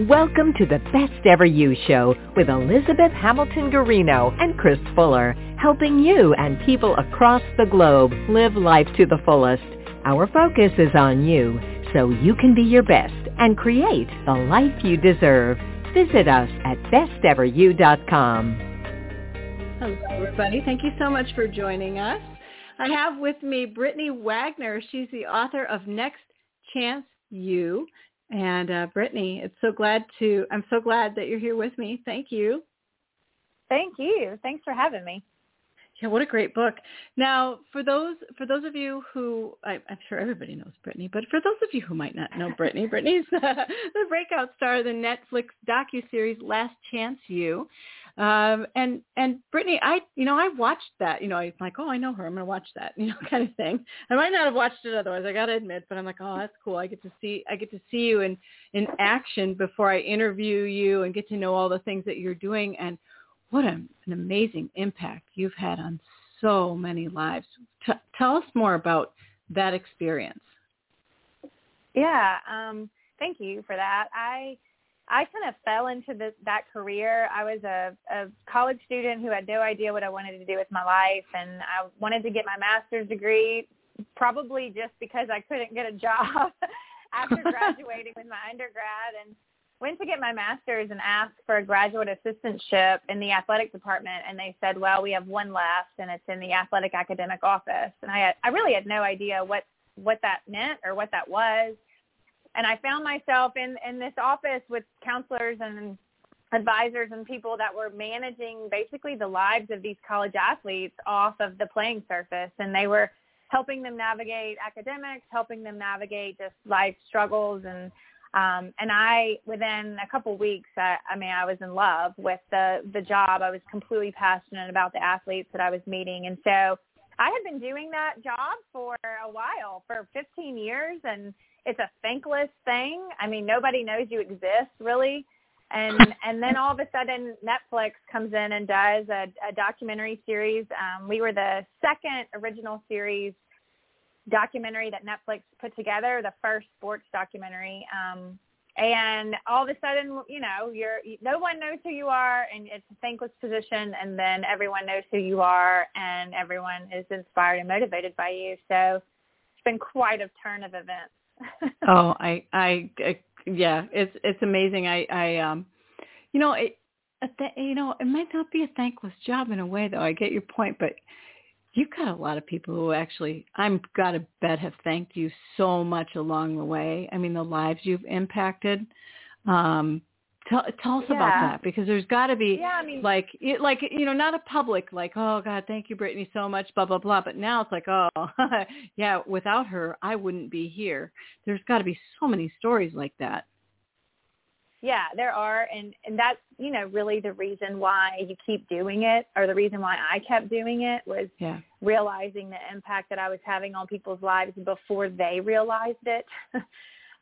Welcome to the Best Ever You Show with Elizabeth Hamilton Guarino and Chris Fuller, helping you and people across the globe live life to the fullest. Our focus is on you, so you can be your best and create the life you deserve. Visit us at besteveryou.com. Hello, everybody. Thank you so much for joining us. I have with me Brittany Wagner. She's the author of Next Chance You. And uh, Brittany, it's so glad to. I'm so glad that you're here with me. Thank you. Thank you. Thanks for having me. Yeah, what a great book. Now, for those for those of you who I, am sure everybody knows Brittany, but for those of you who might not know Brittany, Brittany's uh, the breakout star of the Netflix docu series Last Chance U. Um, and and Brittany, I you know I watched that. You know, I'm like, oh, I know her. I'm gonna watch that. You know, kind of thing. I might not have watched it otherwise. I gotta admit, but I'm like, oh, that's cool. I get to see I get to see you in in action before I interview you and get to know all the things that you're doing. And what a, an amazing impact you've had on so many lives. T- tell us more about that experience. Yeah, um, thank you for that. I I kind of fell into the, that career. I was a, a college student who had no idea what I wanted to do with my life, and I wanted to get my master's degree, probably just because I couldn't get a job after graduating with my undergrad, and went to get my master's and asked for a graduate assistantship in the athletic department, and they said, "Well, we have one left, and it's in the athletic academic office." And I had, I really had no idea what what that meant or what that was and I found myself in in this office with counselors and advisors and people that were managing basically the lives of these college athletes off of the playing surface. And they were helping them navigate academics, helping them navigate just life struggles. And um and I within a couple weeks I, I mean I was in love with the the job. I was completely passionate about the athletes that I was meeting. And so I had been doing that job for a while, for 15 years. And it's a thankless thing. I mean, nobody knows you exist really. And and then all of a sudden Netflix comes in and does a, a documentary series. Um, we were the second original series documentary that Netflix put together, the first sports documentary. Um, and all of a sudden, you know, you're no one knows who you are, and it's a thankless position. And then everyone knows who you are, and everyone is inspired and motivated by you. So it's been quite a turn of events oh, I, I, I, yeah, it's it's amazing. I, I, um, you know, it, th- you know, it might not be a thankless job in a way, though. I get your point, but you've got a lot of people who actually, I'm gotta bet, have thanked you so much along the way. I mean, the lives you've impacted. Um, Tell, tell us yeah. about that because there's got to be yeah, I mean, like it, like you know not a public like oh god thank you Brittany so much blah blah blah but now it's like oh yeah without her I wouldn't be here. There's got to be so many stories like that. Yeah, there are, and and that's you know really the reason why you keep doing it, or the reason why I kept doing it was yeah. realizing the impact that I was having on people's lives before they realized it.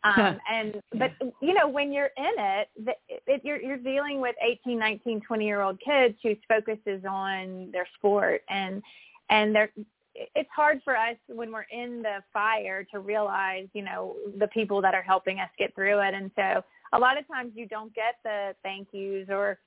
Um, and but you know when you're in it, the, it you're you're dealing with 18, 19, 20 year old kids whose focus is on their sport and and they're it's hard for us when we're in the fire to realize, you know, the people that are helping us get through it. And so a lot of times you don't get the thank yous or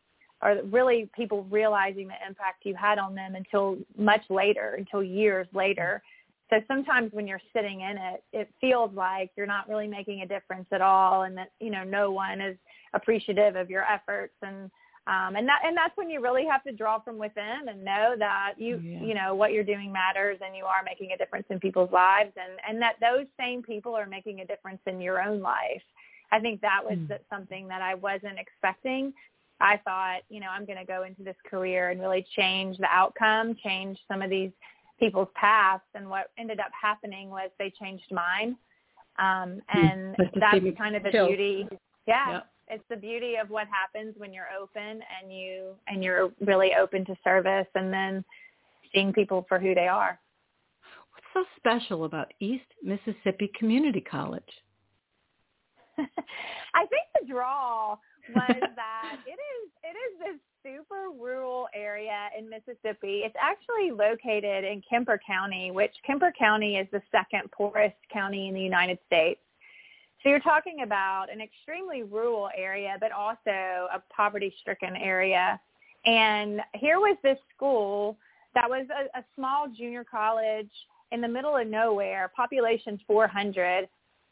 or really people realizing the impact you had on them until much later, until years later. So sometimes when you're sitting in it, it feels like you're not really making a difference at all, and that you know no one is appreciative of your efforts, and um, and that and that's when you really have to draw from within and know that you yeah. you know what you're doing matters, and you are making a difference in people's lives, and and that those same people are making a difference in your own life. I think that was mm. something that I wasn't expecting. I thought, you know, I'm going to go into this career and really change the outcome, change some of these people's paths and what ended up happening was they changed mine. Um hmm. and that's kind of the beauty. Yeah yep. it's the beauty of what happens when you're open and you and you're really open to service and then seeing people for who they are. What's so special about east mississippi community college? I think the draw was that it is it is this super rural area in Mississippi. It's actually located in Kemper County, which Kemper County is the second poorest county in the United States. So you're talking about an extremely rural area, but also a poverty-stricken area. And here was this school that was a, a small junior college in the middle of nowhere, population 400,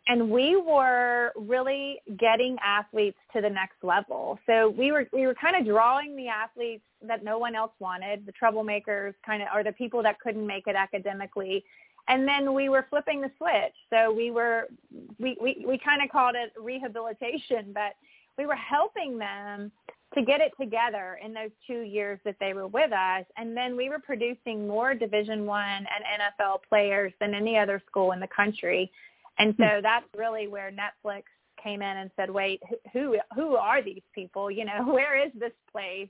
and we were really getting athletes to the next level. So we were we were kind of drawing the athletes that no one else wanted, the troublemakers, kind of, or the people that couldn't make it academically. And then we were flipping the switch. So we were we we, we kind of called it rehabilitation, but we were helping them to get it together in those two years that they were with us and then we were producing more division one and nfl players than any other school in the country and so hmm. that's really where Netflix came in and said, wait, who who are these people? You know, where is this place?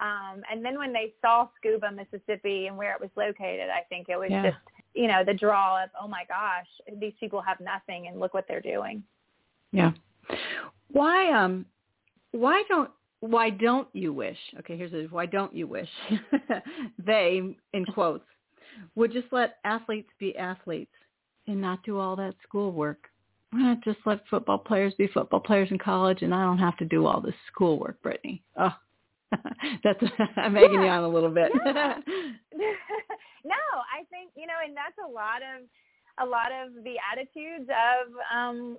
Um, and then when they saw Scooba, Mississippi, and where it was located, I think it was yeah. just you know the draw of oh my gosh, these people have nothing, and look what they're doing. Yeah. Why um why don't why don't you wish? Okay, here's a why don't you wish? they in quotes would just let athletes be athletes and not do all that schoolwork. Why not just let football players be football players in college and I don't have to do all this schoolwork, Brittany? Oh, that's I'm egging yeah. you on a little bit. Yeah. no, I think you know, and that's a lot of a lot of the attitudes of um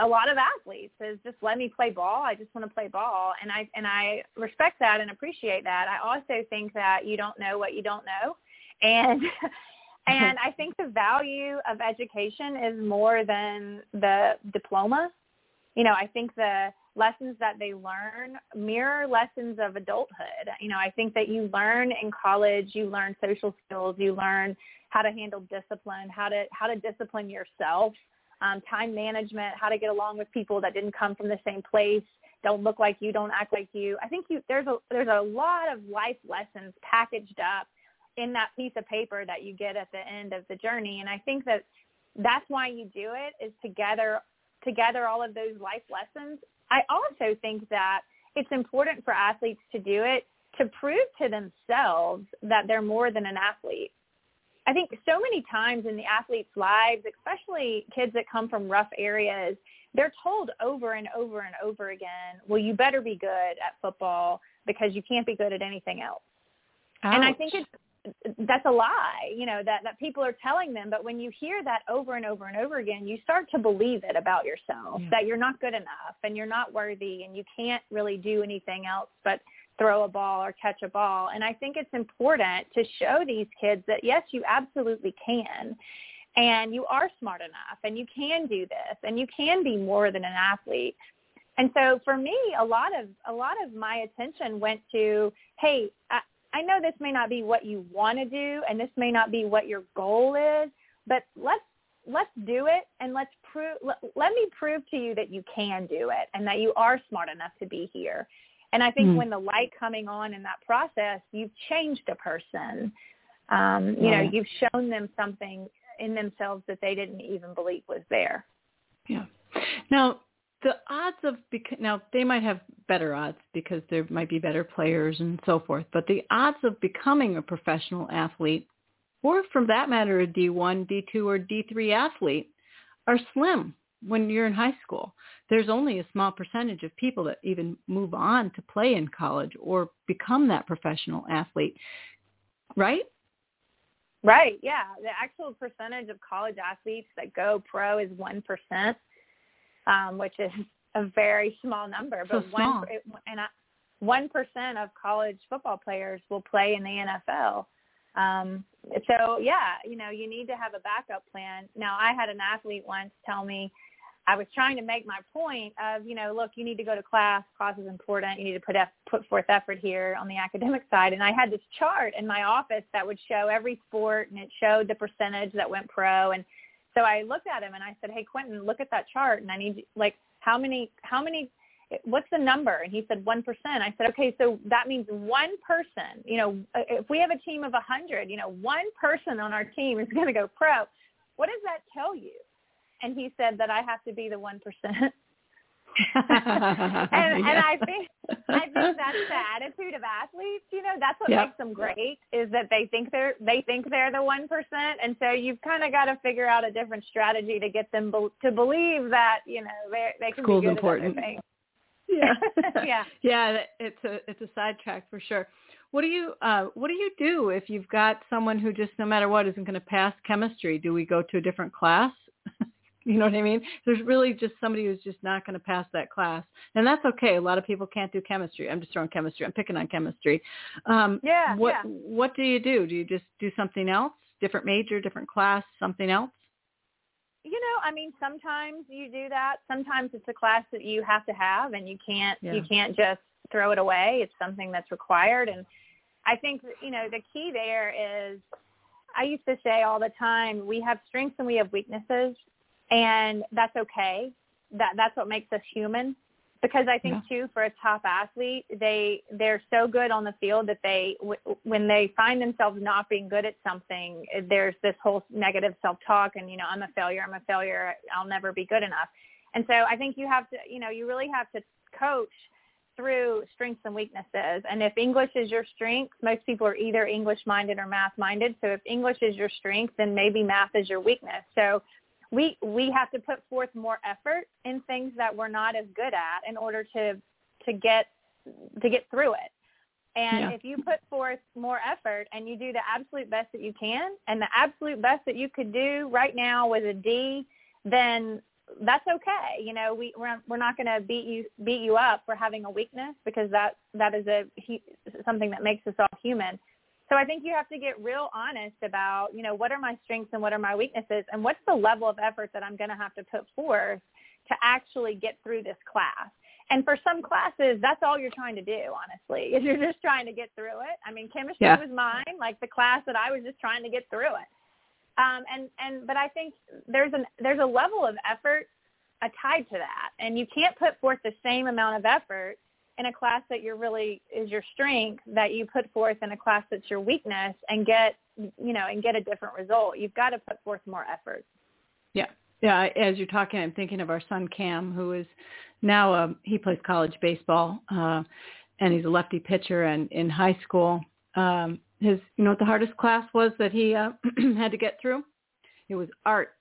a lot of athletes is just let me play ball. I just want to play ball, and I and I respect that and appreciate that. I also think that you don't know what you don't know, and and I think the value of education is more than the diploma. You know, I think the lessons that they learn mirror lessons of adulthood. You know, I think that you learn in college, you learn social skills, you learn how to handle discipline, how to how to discipline yourself, um, time management, how to get along with people that didn't come from the same place, don't look like you, don't act like you. I think you there's a there's a lot of life lessons packaged up in that piece of paper that you get at the end of the journey. And I think that that's why you do it is to gather together all of those life lessons. I also think that it's important for athletes to do it to prove to themselves that they're more than an athlete. I think so many times in the athletes' lives, especially kids that come from rough areas, they're told over and over and over again, well, you better be good at football because you can't be good at anything else. Ouch. And I think it's that's a lie, you know, that, that people are telling them. But when you hear that over and over and over again, you start to believe it about yourself, yeah. that you're not good enough and you're not worthy and you can't really do anything else but throw a ball or catch a ball. And I think it's important to show these kids that yes, you absolutely can. And you are smart enough and you can do this and you can be more than an athlete. And so for me, a lot of a lot of my attention went to, hey, I, I know this may not be what you want to do and this may not be what your goal is, but let's let's do it and let's prove let, let me prove to you that you can do it and that you are smart enough to be here. And I think mm when the light coming on in that process, you've changed a person. Um, you know, you've shown them something in themselves that they didn't even believe was there. Yeah. Now, the odds of now they might have better odds because there might be better players and so forth, but the odds of becoming a professional athlete, or for that matter, a D1, D2, or D3 athlete, are slim when you're in high school. There's only a small percentage of people that even move on to play in college or become that professional athlete, right? Right. Yeah. The actual percentage of college athletes that go pro is one percent um, which is a very small number. But so one and one percent of college football players will play in the NFL. Um, so yeah, you know, you need to have a backup plan. Now, I had an athlete once tell me I was trying to make my point of, you know, look, you need to go to class. Class is important. You need to put eff- put forth effort here on the academic side. And I had this chart in my office that would show every sport, and it showed the percentage that went pro. And so I looked at him and I said, "Hey, Quentin, look at that chart, and I need like how many how many what's the number?" And he said one percent. I said, "Okay, so that means one person. You know, uh, if we have a team of a hundred, you know, one person on our team is going to go pro. What does that tell you?" And he said that I have to be the one percent. and and I think I think that's the attitude of athletes. You know, that's what Yep. makes them great is that they think they're they think they're the one percent, and so you've kind of got to figure out a different strategy to get them be- to believe that you know they they can School's be good important. at things. yeah. Yeah. Yeah, it's a it's a sidetrack for sure. What do you uh what do you do if you've got someone who just no matter what isn't going to pass chemistry? Do we go to a different class? you know what I mean? There's really just somebody who's just not going to pass that class. And that's okay. A lot of people can't do chemistry. I'm just throwing chemistry. I'm picking on chemistry. Um Yeah, what yeah. what do you do? Do you just do something else? Different major, different class, something else? you know i mean sometimes you do that sometimes it's a class that you have to have and you can't Yeah. you can't just throw it away it's something that's required and i think you know the key there is i used to say all the time we have strengths and we have weaknesses and that's okay that that's what makes us human because I think too for a top athlete, they they're so good on the field that they w- when they find themselves not being good at something, there's this whole negative self-talk and you know I'm a failure, I'm a failure, I'll never be good enough. And so I think you have to, you know, you really have to coach through strengths and weaknesses. And if English is your strength, most people are either English minded or math minded. So if English is your strength, then maybe math is your weakness. So we we have to put forth more effort in things that we're not as good at in order to to get to get through it. And Yeah. if you put forth more effort and you do the absolute best that you can, and the absolute best that you could do right now with a D, then that's okay. You know, we we're, we're not going to beat you beat you up for having a weakness because that that is a hu- something that makes us all human. So I think you have to get real honest about, you know, what are my strengths and what are my weaknesses and what's the level of effort that I'm going to have to put forth to actually get through this class. And for some classes, that's all you're trying to do, honestly, is you're just trying to get through it. I mean, chemistry Yeah. was mine, like the class that I was just trying to get through it. Um, and, and, but I think there's an, there's a level of effort uh, tied to that. And you can't put forth the same amount of effort in a class that you're really is your strength that you put forth in a class that's your weakness and get you know and get a different result you've got to put forth more effort Yeah. Yeah, as you're talking, I'm thinking of our son Cam, who is now um, he plays college baseball, uh, and he's a lefty pitcher. And in high school, um, his you know what the hardest class was that he uh, had to get through? It was art.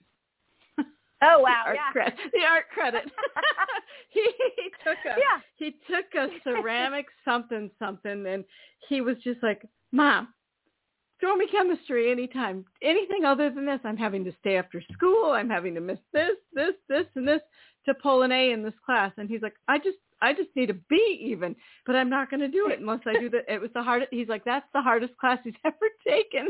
Oh wow the art yeah credit. The art credit. he, he took a yeah he took a ceramic something something, and he was just like, "Mom, throw me chemistry anytime. Anything other than this, I'm having to stay after school. I'm having to miss this, this, this, and this to pull an A in this class." And he's like, "I just, I just need a B even, but I'm not going to do it unless I do that." It was the hardest. He's like, "That's the hardest class he's ever taken."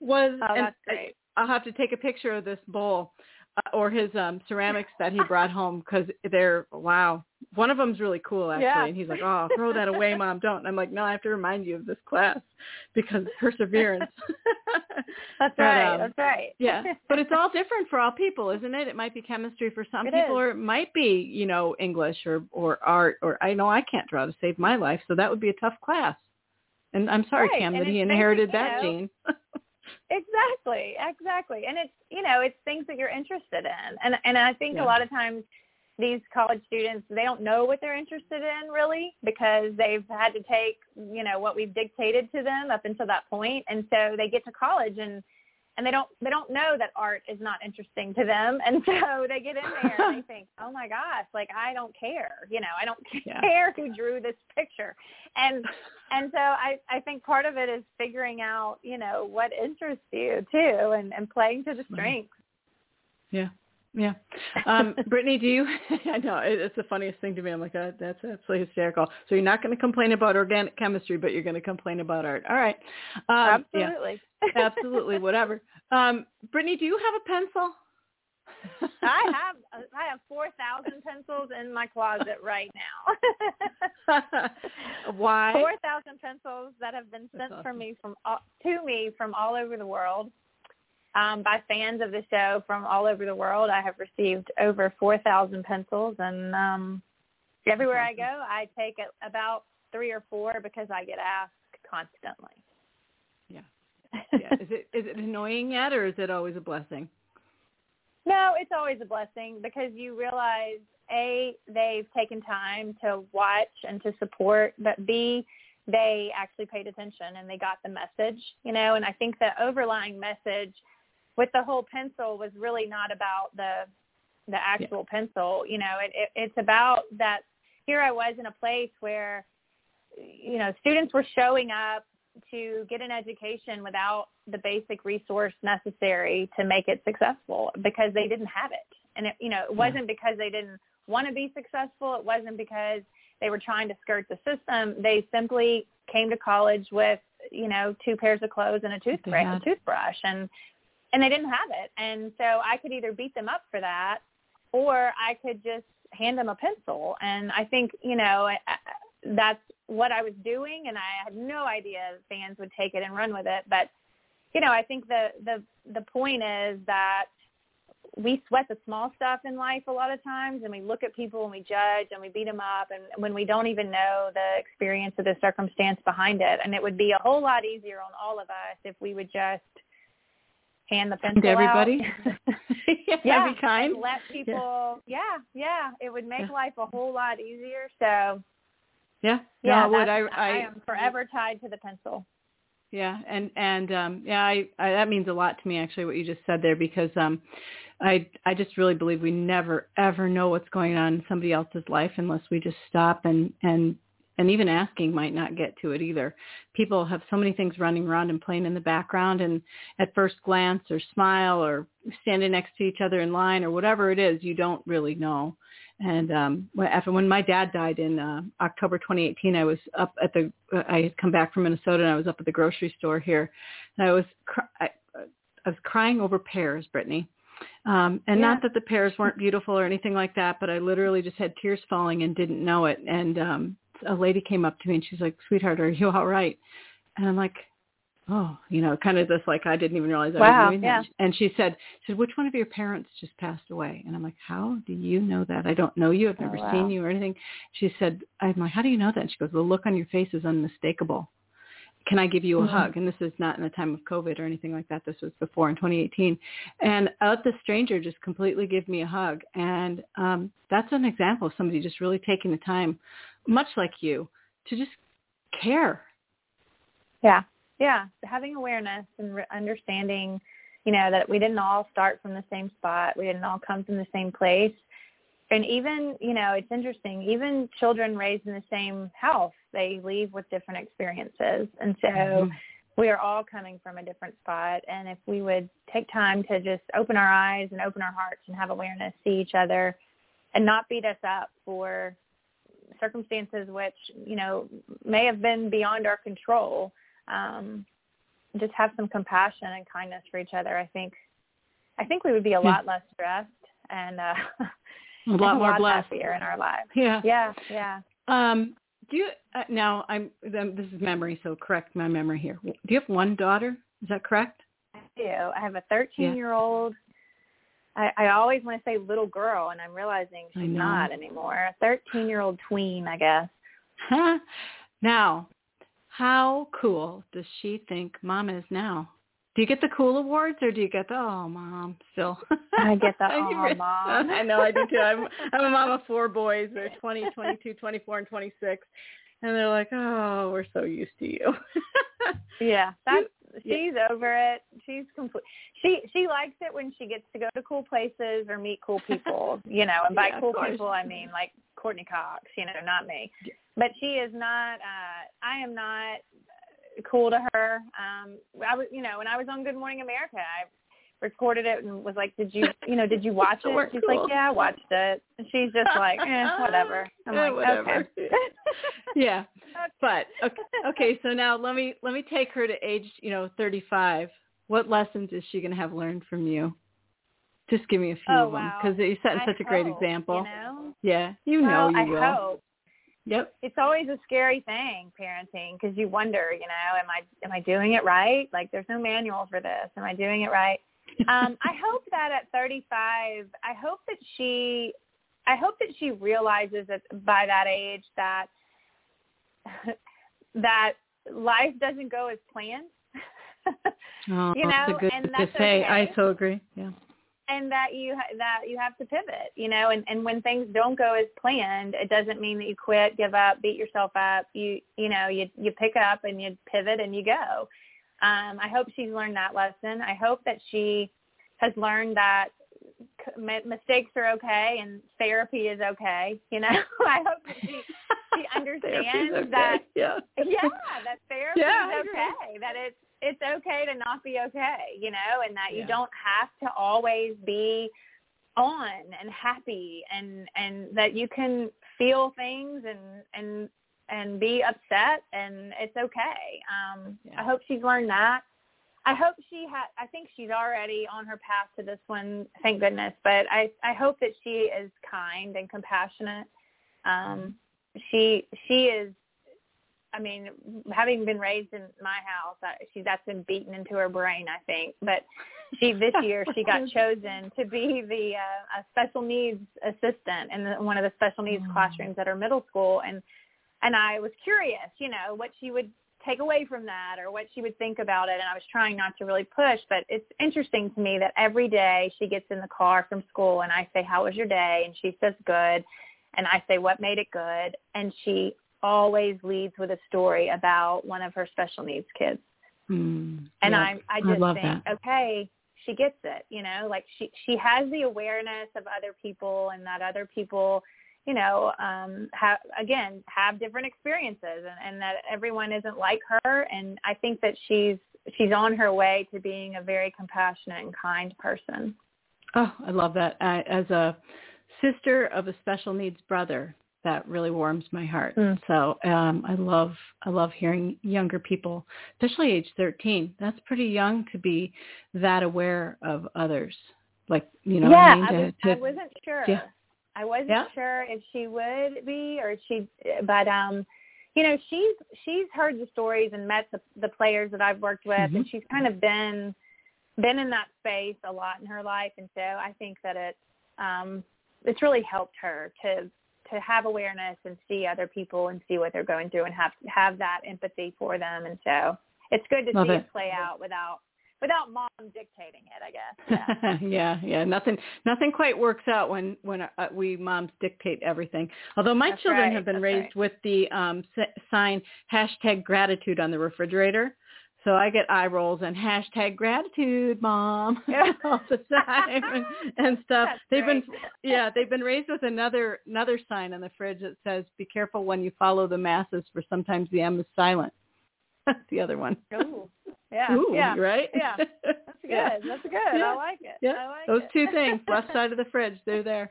was oh that's great I'll have to take a picture of this bowl uh, or his um ceramics that he brought home because they're wow. One of them's really cool actually, Yeah. and he's like, "Oh, throw that away, mom, don't." And I'm like, "No, I have to remind you of this class because perseverance." that's But, right um, that's right yeah, but it's all different for all people, isn't it? It might be chemistry for some It people, is. or it might be you know English or or art, or I know I can't draw to save my life, so that would be a tough class. And I'm sorry, Right, Cam, that he inherited that know, gene. exactly exactly. And it's you know it's things that you're interested in. And and i think Yeah. a lot of times these college students they don't know what they're interested in really because they've had to take you know what we've dictated to them up until that point. And so they get to college and and they don't they don't know that art is not interesting to them and so they get in there and they think oh my gosh like i don't care you know i don't Yeah. care who drew this picture and and so I, I think part of it is figuring out, you know, what interests you too and, and playing to the strengths. Yeah. Yeah. Um, Brittany, do you, I know it- it's the funniest thing to me. I'm like, that, that's absolutely hysterical. So you're not going to complain about organic chemistry, but you're going to complain about art. All right. Um, yeah, Absolutely. absolutely. Whatever. Um, Brittany, do you have a pencil? I have I have four thousand pencils in my closet right now. Why? Four thousand pencils that have been sent from awesome. me from all, to me from all over the world. Um, by fans of the show from all over the world, I have received over four thousand pencils, and um, everywhere I go, I take about three or four because I get asked constantly. Yeah. yeah. Is it is it annoying yet, or is it always a blessing? No, it's always a blessing because you realize a they've taken time to watch and to support, but b they actually paid attention and they got the message, you know. And I think the overlying message with the whole pencil was really not about the the actual yeah. pencil. You know, it, it, it's about that. Here I was in a place where, you know, students were showing up to get an education without the basic resource necessary to make it successful because they didn't have it. And it, you know, it wasn't because they didn't want to be successful. It wasn't because they were trying to skirt the system. They simply came to college with, you know, two pairs of clothes and a toothbrush, a toothbrush and and they didn't have it. And so I could either beat them up for that or I could just hand them a pencil. And I think, you know, that's what I was doing and I had no idea fans would take it and run with it. But, you know, I think the the the point is that we sweat the small stuff in life a lot of times and we look at people and we judge and we beat them up and when we don't even know the experience or the circumstance behind it and it would be a whole lot easier on all of us if we would just hand the pencil to everybody? Yeah, yeah be kind let people yeah. yeah yeah it would make yeah. life a whole lot easier. So yeah. Yeah no, I, I, I am forever tied to the pencil. Yeah and and um yeah I, I that means a lot to me actually what you just said there because um I I just really believe we never ever know what's going on in somebody else's life unless we just stop and and and even asking might not get to it either. People have so many things running around and playing in the background and at first glance or smile or standing next to each other in line or whatever it is, you don't really know. And um after when my dad died in uh, October 2018, I was up at the uh, I had come back from Minnesota and I was up at the grocery store here and I was cr- I, I was crying over pears, Brittany um, and yeah. not that the pears weren't beautiful or anything like that, but I literally just had tears falling and didn't know it. And um, a lady came up to me and she's like, "Sweetheart, are you all right?" And I'm like, "Oh, you know, kind of this like I didn't even realize I wow, was doing yeah. that." And she said, "She said, which one of your parents just passed away?" And I'm like, "How do you know that? I don't know you. I've never oh, wow. seen you or anything." She said, "I'm like, how do you know that?" And she goes, "The look on your face is unmistakable." can I give you a mm-hmm. hug? And this is not in the time of COVID or anything like that. This was before in 2018. And out the stranger just completely give me a hug. And um, that's an example of somebody just really taking the time, much like you, to just care. Yeah. Yeah. Having awareness and re- understanding, you know, that we didn't all start from the same spot. We didn't all come from the same place and even you know it's interesting even children raised in the same house they leave with different experiences and so mm-hmm. we are all coming from a different spot and if we would take time to just open our eyes and open our hearts and have awareness see each other and not beat us up for circumstances which you know may have been beyond our control um just have some compassion and kindness for each other i think i think we would be a lot less stressed and uh a lot more lot blessed happier in our lives. Yeah, yeah, yeah. Um, do you uh, now? I'm this is memory, so correct my memory here. Do you have one daughter? Is that correct? I do. I have a 13 year old. I, I always want to say little girl, and I'm realizing she's not anymore. A 13 year old tween, I guess. Huh. Now, how cool does she think mom is now? Do you get the cool awards or do you get the oh mom still? I get the oh mom. I know I do too. I'm I'm a mom of four boys. They're 20, 22, 24, and 26, and they're like, oh, we're so used to you. yeah, that's she's over it. She's complete. She she likes it when she gets to go to cool places or meet cool people. You know, and by yeah, cool people I mean like Courteney Cox. You know, not me. Yeah. But she is not. uh I am not cool to her. Um, I was, you know, when I was on Good Morning America, I recorded it and was like, "Did you, you know, did you watch it?" She's cool. like, "Yeah, I watched it." And she's just like, eh, "Whatever." I'm yeah, like, whatever. "Okay." yeah, but okay, okay. So now let me let me take her to age, you know, 35. What lessons is she going to have learned from you? Just give me a few oh, of them wow. because you set I such a great hope, example. You know? Yeah, you well, know you I will. Hope. Yep. It's always a scary thing, parenting, because you wonder, you know, am I am I doing it right? Like, there's no manual for this. Am I doing it right? Um, I hope that at 35, I hope that she, I hope that she realizes that by that age that that life doesn't go as planned. oh, you know, that's a good and to that's say. okay. I so agree. Yeah. and that you ha- that you have to pivot, you know, and and when things don't go as planned, it doesn't mean that you quit, give up, beat yourself up. You you know, you you pick up and you pivot and you go. Um, I hope she's learned that lesson. I hope that she has learned that mistakes are okay and therapy is okay. You know, I hope that she she understands okay. that yeah, yeah, that therapy yeah, is okay. That it's it's okay to not be okay. You know, and that you don't have to always be on and happy and and that you can feel things and and and be upset and it's okay. Um Yeah. I hope she's learned that. I hope she had I think she's already on her path to this one, thank goodness, but I I hope that she is kind and compassionate. Um she she is I mean, having been raised in my house, I, she that's been beaten into her brain, I think. But she this year she got chosen to be the uh, a special needs assistant in the, one of the special needs Mm. classrooms at her middle school, and and I was curious, you know, what she would take away from that or what she would think about it. And I was trying not to really push but it's interesting to me that every day she gets in the car from school and I say how was your day? And she says good. And I say what made it good? And she always leads with a story about one of her special needs kids. Mm, and yeah. I I just love think that. okay she gets it you know like she she has the awareness of other people and that other people you know um have again have different experiences and, and that everyone isn't like her and I think that she's she's on her way to being a very compassionate and kind person Oh, I love that. I, as a sister of a special needs brother, that really warms my heart. Mm. So um, I love I love hearing younger people, especially age 13. That's pretty young to be that aware of others. Like you know, yeah, I mean, I, to, was, I wasn't sure. yeah. I wasn't Yeah. sure if she would be or if she, but um, you know, she's she's heard the stories and met the the players that I've worked with, and Mhm. she's kind of been been in that space a lot in her life, and so I think that it um, it's really helped her to to have awareness and see other people and see what they're going through and have have that empathy for them, and so it's good to Love see it. it play out without without mom dictating it, I guess. Yeah. yeah, yeah. Nothing, nothing quite works out when when uh, we moms dictate everything. Although my That's children right, have been that's raised right. with the um, s- sign hashtag gratitude on the refrigerator, so I get eye rolls and hashtag gratitude, mom, Yeah. all the time and, and stuff. That's they've been, yeah, they've been raised with another another sign on the fridge that says, "Be careful when you follow the masses, for sometimes the M is silent." That's the other one. Ooh. Yeah. Ooh, yeah. right? Yeah. That's good. Yeah. That's good. Yeah. I like it. Yeah, I like those it. two things, left side of the fridge, they're there.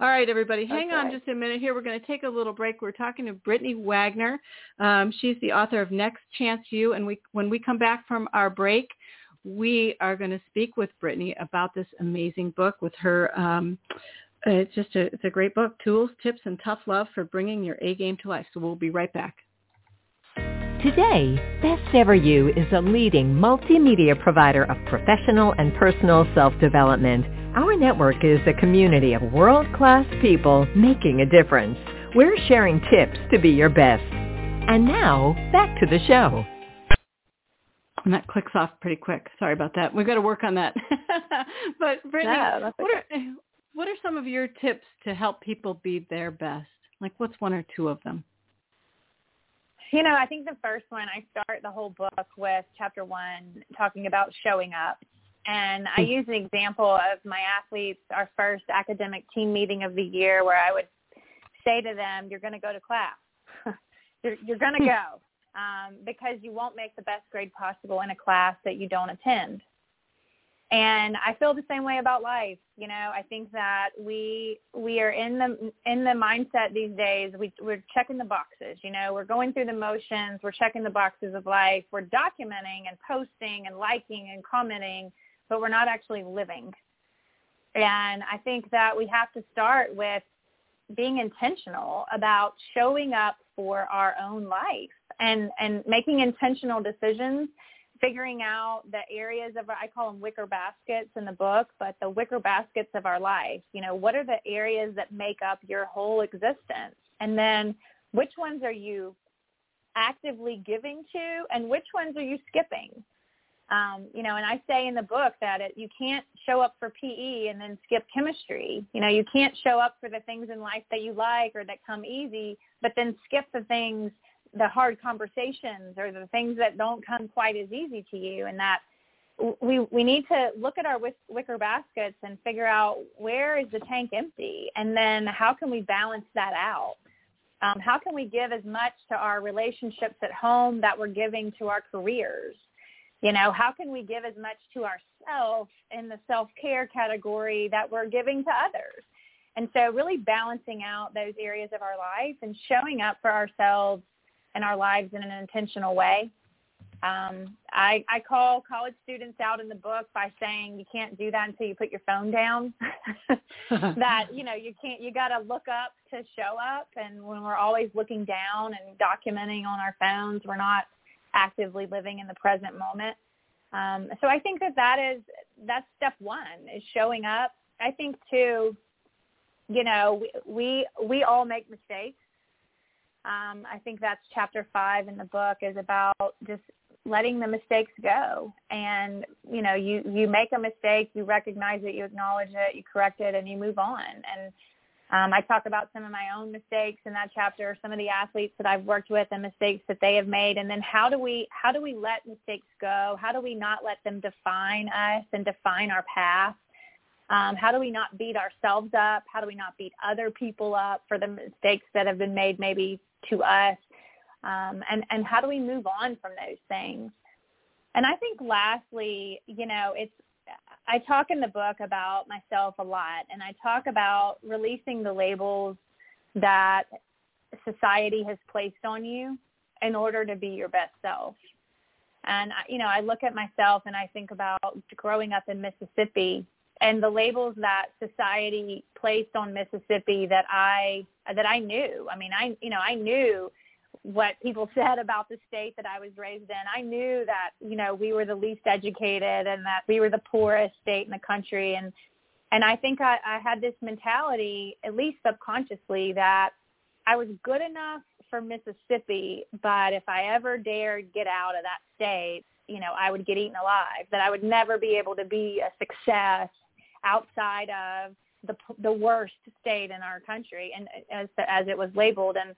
All right, everybody, hang on just a minute here. We're going to take a little break. We're talking to Brittany Wagner. Um, she's the author of Next Chance You, and we when we come back from our break, we are going to speak with Brittany about this amazing book with her. Um, it's just a it's a great book, Tools, Tips, and Tough Love for Bringing Your A Game to Life. So we'll be right back. Today, Best Ever You is a leading multimedia provider of professional and personal self-development. Our network is a community of world-class people making a difference. We're sharing tips to be your best. And now, back to the show. And that clicks off pretty quick. Sorry about that. We've got to work on that. but Brittany, No, that's what are what are some of your tips to help people be their best? Like what's one or two of them? You know, I think the first one, I start the whole book with chapter one talking about showing up. And I Hmm. use an example of my athletes, our first academic team meeting of the year, where I would say to them, you're going to go to class. you're you're going to go um, because you won't make the best grade possible in a class that you don't attend. And I feel the same way about life. You know, I think that we we are in the in the mindset these days. We we're checking the boxes. You know, we're going through the motions. We're checking the boxes of life. We're documenting and posting and liking and commenting, but we're not actually living. And I think that we have to start with being intentional about showing up for our own life and and making intentional decisions figuring out the areas of I call them wicker baskets in the book, but the wicker baskets of our life. You know, what are the areas that make up your whole existence? And then which ones are you actively giving to and which ones are you skipping? Um, you know, and I say in the book that it, you can't show up for PE and then skip chemistry. You know, you can't show up for the things in life that you like or that come easy, but then skip the things, the hard conversations or the things that don't come quite as easy to you. And that we we need to look at our wicker baskets and figure out where is the tank empty, and then how can we balance that out. Um, how can we give as much to our relationships at home that we're giving to our careers? You know, how can we give as much to ourselves in the self-care category that we're giving to others? And so really balancing out those areas of our life and showing up for ourselves and our lives in an intentional way. Um, I, I call college students out in the book by saying you can't do that until you put your phone down. that you know you can't you got to look up to show up, and when we're always looking down and documenting on our phones, we're not actively living in the present moment. Um, so I think that that is that's step one is showing up. I think too, you know, we we, we all make mistakes. Um, I think that's chapter five in the book is about just letting the mistakes go. And you know, you you make a mistake, you recognize it, you acknowledge it, you correct it, and you move on. And um, I talk about some of my own mistakes in that chapter, some of the athletes that I've worked with and mistakes that they have made, and then how do we how do we let mistakes go? How do we not let them define us and define our path? Um, how do we not beat ourselves up? How do we not beat other people up for the mistakes that have been made maybe to us? Um, and and how do we move on from those things? And I think lastly, you know, it's I talk in the book about myself a lot, and I talk about releasing the labels that society has placed on you in order to be your best self. And you know, I look at myself and I think about growing up in Mississippi and the labels that society placed on Mississippi that I that I knew. I mean, I you know, I knew what people said about the state that I was raised in. I knew that, you know, we were the least educated and that we were the poorest state in the country. And, and I think I, I had this mentality, at least subconsciously, that I was good enough for Mississippi, but if I ever dared get out of that state, you know, I would get eaten alive, that I would never be able to be a success outside of the the worst state in our country and as as it was labeled and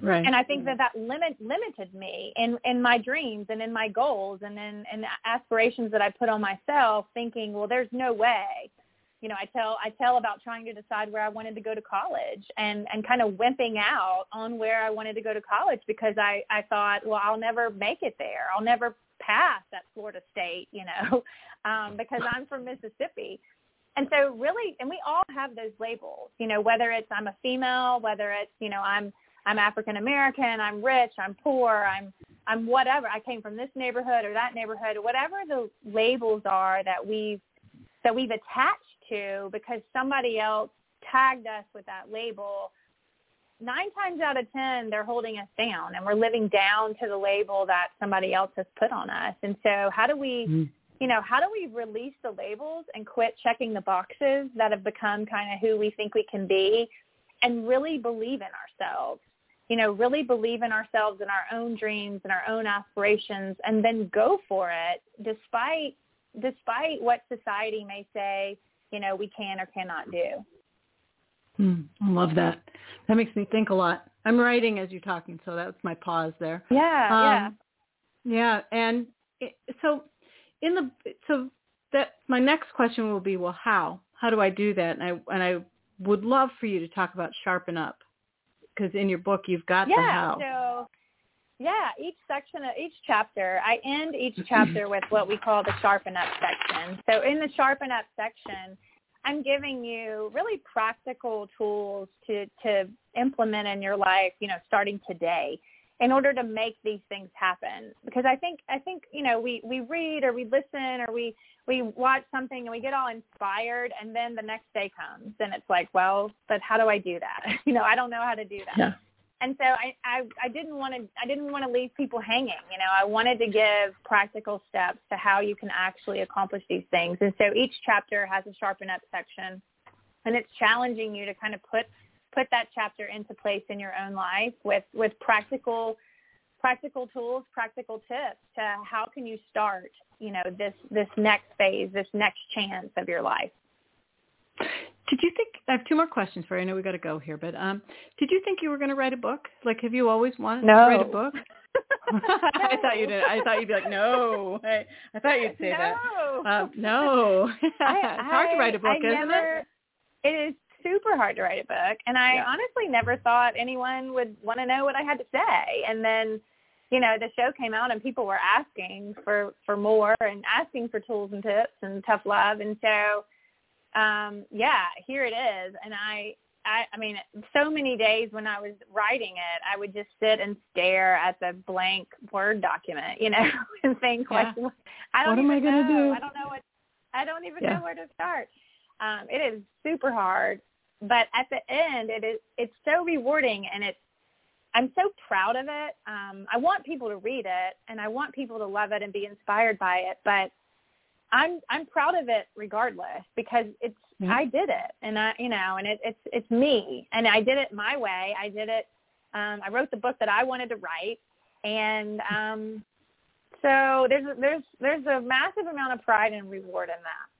Right. And I think that that limit limited me in in my dreams and in my goals and in and aspirations that I put on myself, thinking, well, there's no way. You know, I tell I tell about trying to decide where I wanted to go to college and and kind of wimping out on where I wanted to go to college because I I thought, well, I'll never make it there. I'll never pass at Florida State, you know, um, because I'm from Mississippi. And so really, and we all have those labels, you know, whether it's I'm a female, whether it's, you know, I'm I'm African American, I'm rich, I'm poor, I'm I'm whatever. I came from this neighborhood or that neighborhood, or whatever the labels are that we've that we've attached to because somebody else tagged us with that label. Nine times out of ten, they're holding us down, and we're living down to the label that somebody else has put on us. And so, how do we, mm. You know, how do we release the labels and quit checking the boxes that have become kind of who we think we can be, and really believe in ourselves? you know, really believe in ourselves and our own dreams and our own aspirations and then go for it despite despite what society may say, you know, we can or cannot do. Mm, I love that. That makes me think a lot. I'm writing as you're talking, so that's my pause there. Yeah, um, yeah. Yeah, and it, so in the so that my next question will be, well, how? How do I do that? And I and I would love for you to talk about sharpen up because in your book you've got yeah, the how. So yeah, each section of each chapter, I end each chapter with what we call the sharpen up section. So in the sharpen up section, I'm giving you really practical tools to to implement in your life, you know, starting today in order to make these things happen. Because i think i think you know we we read or we listen or we we watch something and we get all inspired and then the next day comes and it's like well but how do i do that? You know i don't know how to do that. Yeah. and so i i i didn't want to i didn't want to leave people hanging you know. I wanted to give practical steps to how you can actually accomplish these things. And so each chapter has a sharpen up section and it's challenging you to kind of put put that chapter into place in your own life with with practical practical tools, practical tips to how can you start, you know, this this next phase, this next chance of your life. Did you think I have two more questions for you? I know we got to go here, but um, did you think you were going to write a book? Like, have you always wanted no. to write a book? I thought you did. I thought you'd be like, no. I, I thought you'd say no. that. Um, no. I, it's hard to write a book, I isn't never, it? It is super hard to write a book, and I Yeah. honestly never thought anyone would want to know what I had to say. And then, you know, the show came out, and people were asking for for more and asking for tools and tips and tough love, and so, um, yeah, here it is. And I, I, I mean, so many days when I was writing it, I would just sit and stare at the blank Word document, you know, and think, Yeah. like, I don't What am I even gonna know. do? I don't know what. I don't even Yeah. know where to start. Um, it is super hard, but at the end, it is. It's so rewarding, and it's. I'm so proud of it. Um, I want people to read it, and I want people to love it and be inspired by it. But I'm I'm proud of it regardless because it's Yeah. I did it, and I you know, and it, it's it's me, and I did it my way. I did it. Um, I wrote the book that I wanted to write, and um, so there's there's there's a massive amount of pride and reward in that.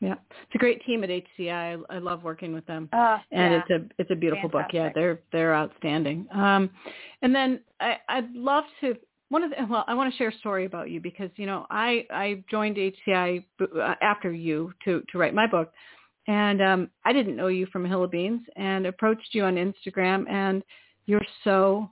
Yeah, it's a great team at HCI. I, I love working with them. Uh, and yeah. it's a it's a beautiful book. Yeah, they're they're outstanding. Um, and then I, I'd love to one of the well, I want to share a story about you because you know I I joined HCI uh, after you to to write my book, and um, I didn't know you from hill of beans and approached you on Instagram, and you're so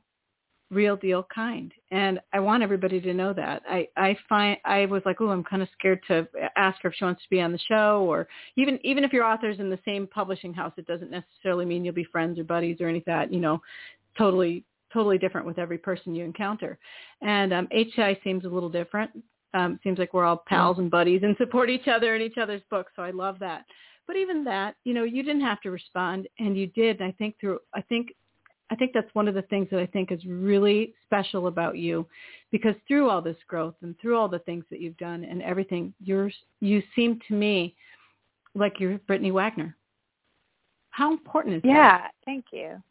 real deal kind. And i want everybody to know that. I i find i was like oh i'm kind of scared to ask her if she wants to be on the show or even even if your author's in the same publishing house it doesn't necessarily mean you'll be friends or buddies or any that you know totally totally different with every person you encounter. And um hi seems a little different. Um seems like we're all pals and buddies and support each other in each other's books so i love that. But even that you know you didn't have to respond and you did and i think through i think I think that's one of the things that I think is really special about you because through all this growth and through all the things that you've done and everything, you're, you seem to me like you're Brittany Wagner. How important is that? Yeah, thank you.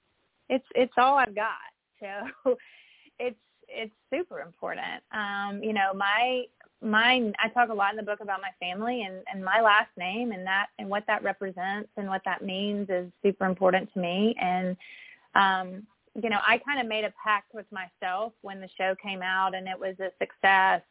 It's it's all I've got. So it's it's super important. Um, you know, my my I talk a lot in the book about my family and and my last name and that and what that represents and what that means is super important to me and um you know, I kind of made a pact with myself when the show came out and it was a success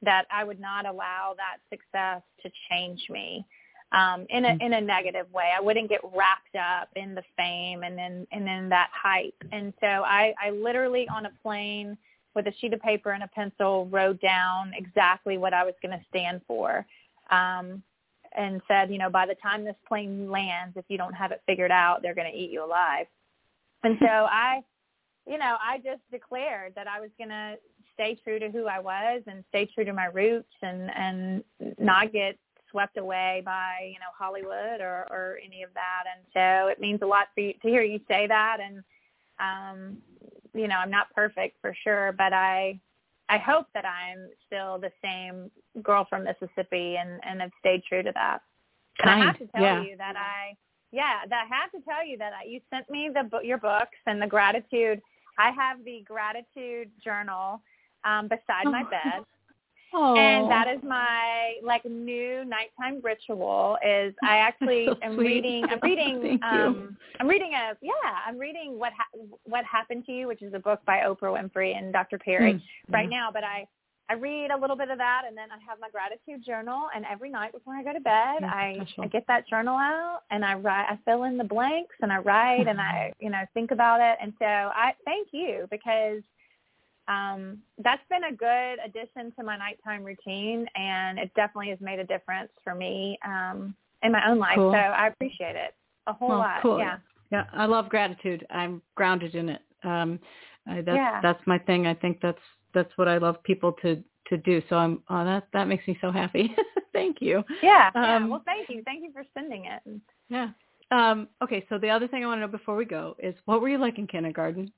that I would not allow that success to change me um, in a in a negative way. I wouldn't get wrapped up in the fame and then and then that hype. And so I, I literally on a plane with a sheet of paper and a pencil wrote down exactly what I was going to stand for. Um, and said, you know, by the time this plane lands, if you don't have it figured out, they're going to eat you alive. And so I, you know, I just declared that I was going to stay true to who I was and stay true to my roots and and not get swept away by you know Hollywood or or any of that. And so it means a lot for you to hear you say that. And um, you know, I'm not perfect for sure, but I I hope that I'm still the same girl from Mississippi and and have stayed true to that. And I have to tell yeah. you that I yeah, that I have to tell you that I, you sent me the your books and the gratitude. I have the gratitude journal um, beside my Oh. bed. Oh, And that is my like new nighttime ritual is I actually So am sweet. reading I'm reading Thank you. um I'm reading a yeah, I'm reading what ha- what happened to you which is a book by Oprah Winfrey and Dr. Perry Mm, right yeah. now, but I I read a little bit of that and then I have my gratitude journal and every night before I go to bed That's I special. I get that journal out and I write I fill in the blanks and I write and I you know think about it and so I thank you because um that's been a good addition to my nighttime routine and it definitely has made a difference for me um in my own life Cool. so I appreciate it a whole Well, lot cool. yeah Yeah, I love gratitude. I'm grounded in it. Um, I, that's Yeah. that's my thing. I think that's that's what I love people to to do. So I'm oh that that makes me so happy. Thank you. yeah, yeah. Um, well thank you thank you for sending it Yeah. Um, okay, so the other thing I want to know before we go is what were you like in kindergarten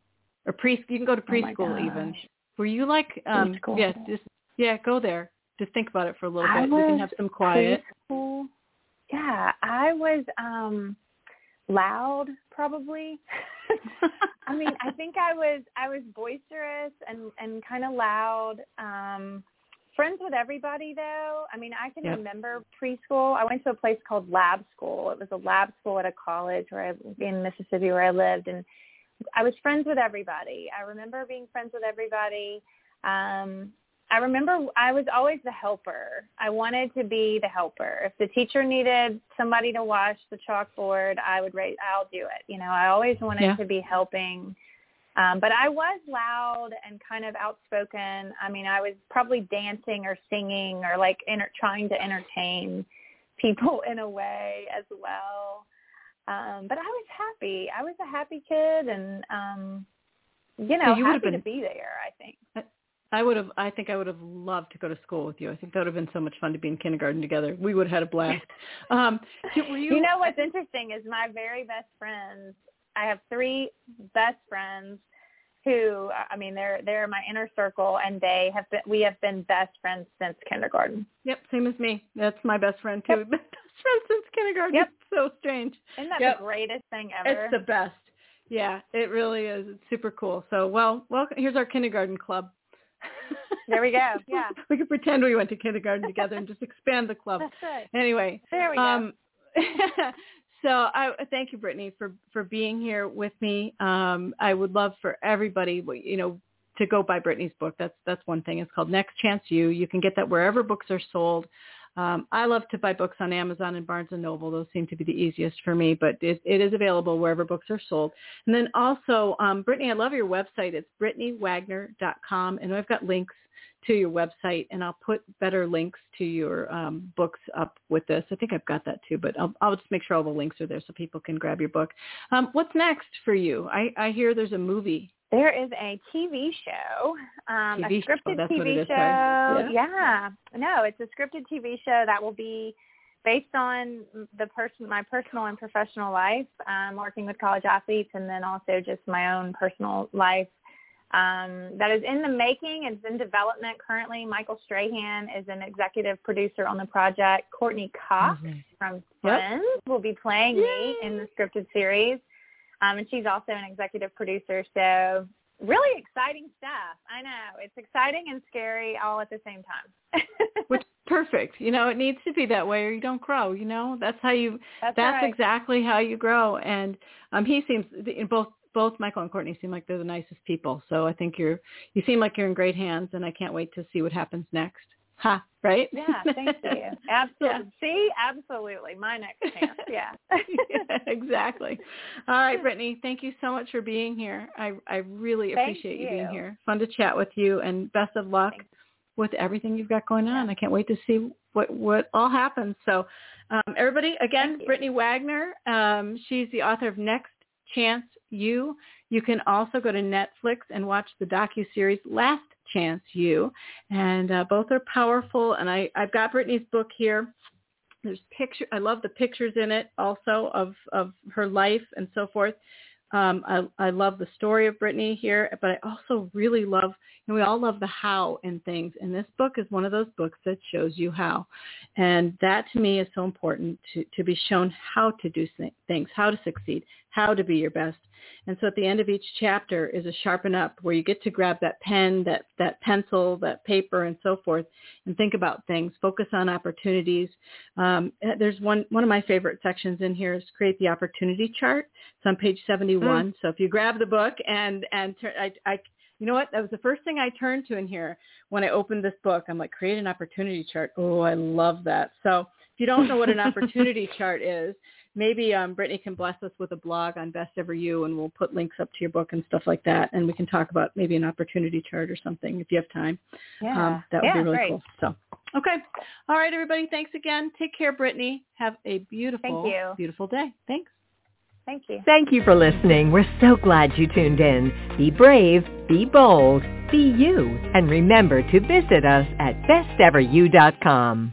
or pre? You can go to Oh preschool even. Were you like um, Preschool. yeah, just yeah, go there. Just think about it for a little I bit. We can have some quiet. preschool. Yeah, I was um loud probably. I mean, I think I was I was boisterous and and kind of loud. Um friends with everybody though. I mean, I can yep. remember preschool. I went to a place called Lab School. It was a lab school at a college where I in Mississippi where I lived and I was friends with everybody. I remember being friends with everybody. Um I remember I was always the helper. I wanted to be the helper. If the teacher needed somebody to wash the chalkboard, I would rate I'll do it. You know, I always wanted yeah. to be helping um, but I was loud and kind of outspoken. I mean, I was probably dancing or singing or like enter- trying to entertain people in a way as well. Um, but I was happy. I was a happy kid, and um, you know, you happy been, to be there. I think. I would have. I think I would have loved to go to school with you. I think that would have been so much fun to be in kindergarten together. We would have had a blast. Um, you, you know what's interesting is my very best friends I have three best friends who I mean they're they're my inner circle and they have been we have been best friends since kindergarten. Yep, same as me. That's my best friend too. Yep. best friends since kindergarten. Yep. It's so strange. Isn't that yep. the greatest thing ever? It's the best. Yeah, it really is. It's super cool. So, well, welcome. Here's our kindergarten club. There we go. Yeah. we could pretend we went to kindergarten together and just expand the club. That's right. Anyway. There we um, go. So I thank you, Brittany, for for being here with me. Um, I would love for everybody, you know, to go buy Brittany's book. That's that's one thing. It's called Next Chance You. You can get that wherever books are sold. Um, I love to buy books on Amazon and Barnes and Noble. Those seem to be the easiest for me, but it, it is available wherever books are sold. And then also, um, Brittany, I love your website. It's brittanyWagner.com, and I've got links to your website, and I'll put better links to your um, books up with this. I think I've got that too, but I'll, I'll just make sure all the links are there so people can grab your book. Um, what's next for you? I, I hear there's a movie. There is a TV show, um, TV a scripted show. TV show. Yeah. yeah, no, it's a scripted TV show that will be based on the person, my personal and professional life, um, working with college athletes, and then also just my own personal life um, that is in the making. It's in development currently. Michael Strahan is an executive producer on the project. Courteney Cox mm-hmm. from Friends yep. will be playing Yay. me in the scripted series. Um, and she's also an executive producer. So really exciting stuff. I know. It's exciting and scary all at the same time. Which perfect. You know, it needs to be that way or you don't grow, you know. That's how you that's, that's right. exactly how you grow. And um he seems both both Michael and Courteney seem like they're the nicest people. So I think you're you seem like you're in great hands, and I can't wait to see what happens next. Ha! Right? Yeah. Thank you. Absolutely. Yeah. See, absolutely. My next chance. Yeah. yeah. Exactly. All right, Brittany. Thank you so much for being here. I I really appreciate you. you. being here. Fun to chat with you, and best of luck. Thanks. With everything you've got going on, yeah. I can't wait to see what what all happens. So, um, everybody, again, Brittany Wagner. Um, she's the author of Next Chance You. You can also go to Netflix and watch the docu-series Last Chance U. And uh, both are powerful. And I, I've got Brittany's book here. There's picture. I love the pictures in it also of, of her life and so forth. Um, I, I love the story of Brittany here, but I also really love, and we all love the how in things. And this book is one of those books that shows you how. And that to me is so important to, to be shown how to do things, how to succeed, how to be your best. And so at the end of each chapter is a sharpen up where you get to grab that pen, that, that pencil, that paper and so forth and think about things, focus on opportunities. Um, there's one, one of my favorite sections in here is create the opportunity chart. It's on page 71. Mm. So if you grab the book and, and I, I, you know what? That was the first thing I turned to in here when I opened this book. I'm like, create an opportunity chart. Oh, I love that. So if you don't know what an opportunity chart is, maybe um, Brittany can bless us with a blog on Best Ever You, and we'll put links up to your book and stuff like that, and we can talk about maybe an opportunity chart or something if you have time. Yeah, um, that would yeah, be really great. cool. So, okay, all right, everybody, thanks again. Take care, Brittany. Have a beautiful, Thank you. beautiful day. Thanks. Thank you. Thank you for listening. We're so glad you tuned in. Be brave, be bold, be you, and remember to visit us at besteveryou.com.